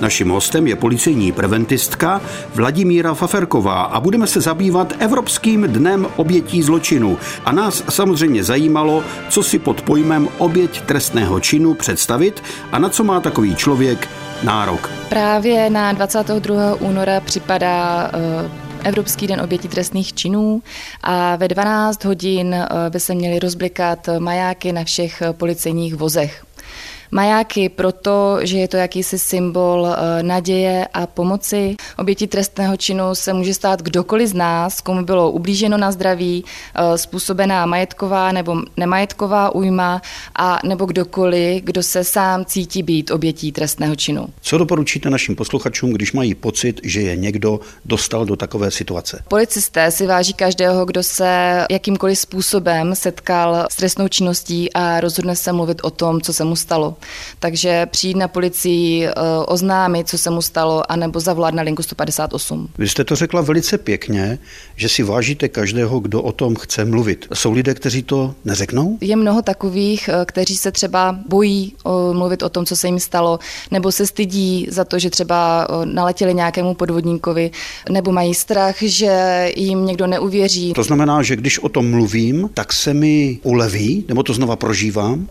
Naším hostem je policejní preventistka Vladimíra Faferková a budeme se zabývat Evropským dnem obětí zločinu. A nás samozřejmě zajímalo, co si pod pojmem oběť trestného činu představit a na co má takový člověk nárok. Právě na 22. února připadá uh, Evropský den obětí trestných činů a ve 12 hodin uh, by se měly rozblikat majáky na všech policejních vozech majáky proto, že je to jakýsi symbol eh, naděje a pomoci. Oběti trestného činu se může stát kdokoliv z nás, komu bylo ublíženo na zdraví, eh, způsobená majetková nebo nemajetková újma a nebo kdokoliv, kdo se sám cítí být obětí trestného činu. Co doporučíte našim posluchačům, když mají pocit, že je někdo dostal do takové situace? Policisté si váží každého, kdo se jakýmkoliv způsobem setkal s trestnou činností a rozhodne se mluvit o tom, co se mu stalo. Takže přijít na policii, eh, oznámit, co se mu stalo, anebo zavolat na linku 158. Vy jste to řekla velice pěkně, že si vážíte každého, kdo o tom chce mluvit. Jsou lidé, kteří to neřeknou? Je mnoho takových, eh, kteří se třeba bojí mluvit o tom, co se jim stalo, nebo se stydí za to, že třeba naletěli nějakému podvodníkovi, nebo mají strach, že jim někdo neuvěří. To znamená, že když o tom mluvím, tak se mi uleví, nebo to znova prožívám?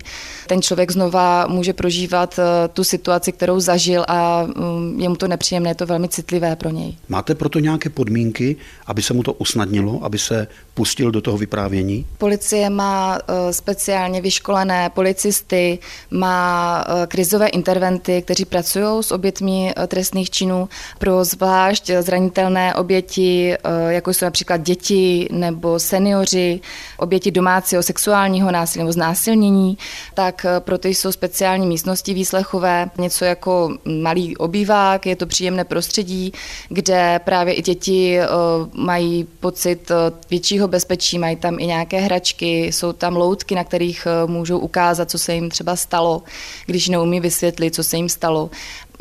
ten člověk znova může prožívat eh, tu situaci, kterou zažil a mm, je mu to nepříjemné, je to velmi citlivé pro něj. Máte proto nějaké podmínky, aby se mu to usnadnilo, aby se pustil do toho vyprávění? Policie má eh, speciálně vyškolené policisty, má eh, krizové interventy, kteří pracují s obětmi trestných činů pro zvlášť zranitelné oběti, jako jsou například děti nebo seniori, oběti domácího sexuálního násilí nebo znásilnění, tak pro ty jsou speciální místnosti výslechové, něco jako malý obývák, je to příjemné prostředí, kde právě i děti eh, mají pocit eh, většího bezpečí, mají tam i nějaké hračky, jsou tam loutky, na kterých můžou ukázat, co se jim třeba stalo, když neumí vysvětlit, co se jim stalo.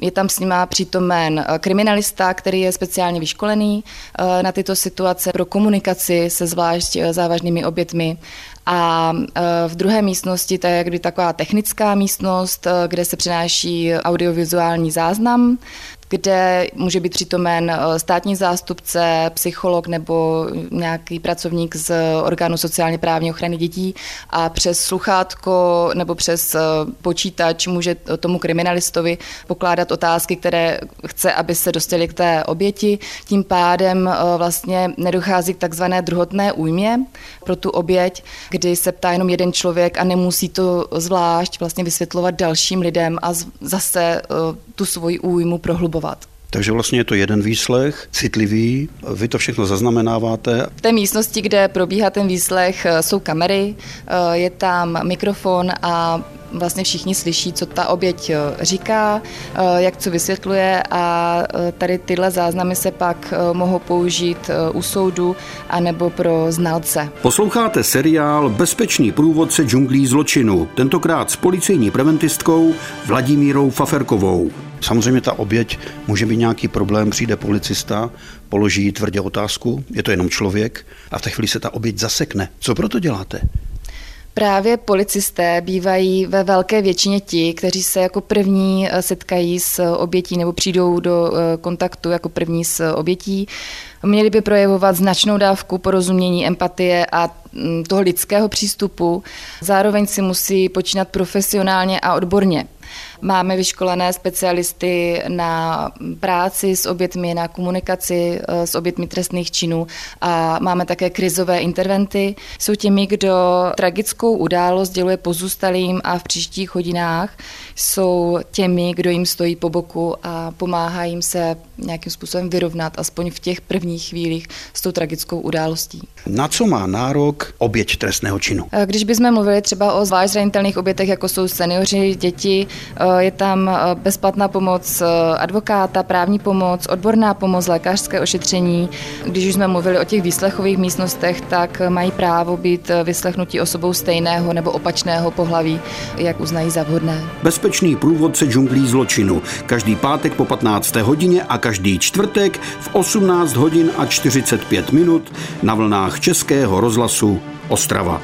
Je tam s nima přítomen kriminalista, který je speciálně vyškolený na tyto situace pro komunikaci se zvlášť závažnými obětmi a e, v druhé místnosti to je jakby taková technická místnost, e, kde se přináší audiovizuální záznam kde může být přítomen eh, státní zástupce, psycholog nebo nějaký pracovník z orgánu sociálně právní ochrany dětí a přes sluchátko nebo přes eh, počítač může tomu kriminalistovi pokládat otázky, které chce, aby se dostali k té oběti. Tím pádem eh, vlastně nedochází k takzvané druhotné újmě pro tu oběť, kdy se ptá jenom jeden člověk a nemusí to zvlášť vlastně vysvětlovat dalším lidem a zase tu svoji újmu prohlubovat fungovat. Takže vlastně je to jeden výslech, citlivý, vy to všechno zaznamenáváte. V té místnosti, kde probíhá ten výslech, eh, jsou kamery, eh, je tam mikrofon a vlastně všichni slyší, co ta oběť eh, říká, jak co vysvětluje a tady tyhle záznamy se pak mohou použít u soudu anebo pro znalce. Posloucháte seriál Bezpečný průvodce džunglí zločinu, tentokrát s policejní preventistkou Vladimírou Faferkovou. Samozřejmě ta oběť může mít nějaký problém, přijde policista, položí tvrdě otázku, je to jenom člověk a v té chvíli se ta oběť zasekne. Co proto děláte? Právě policisté bývají ve velké většině ti, kteří se jako první eh, setkají s obětí nebo přijdou do eh, kontaktu jako první s obětí. Měli by projevovat značnou dávku porozumění, empatie a toho lidského přístupu. Zároveň si musí počínat profesionálně a odborně. Máme vyškolené specialisty na práci s obětmi, na komunikaci eh, s obětmi trestných činů a máme také krizové interventy. Jsou těmi, kdo tragickou událost děluje pozůstalým a v příštích hodinách jsou těmi, kdo jim stojí po boku a pomáhá jim se nějakým způsobem vyrovnat, aspoň v těch prvních chvílích s tou tragickou událostí. Na co má nárok oběť trestného činu? Eh, když bychom mluvili třeba o zvlášť zranitelných obětech, jako jsou seniori, děti, eh, je tam eh, bezplatná pomoc advokáta, právní pomoc, odborná pomoc, lékařské ošetření. Když už jsme mluvili o těch výslechových místnostech, tak mají právo být vyslechnutí osobou stejného nebo opačného pohlaví, jak uznají za vhodné. Bezpečný průvodce džunglí zločinu. Každý pátek po 15. hodině a každý čtvrtek v 18 hodin a 45 minut na vlnách Českého rozhlasu Ostrava.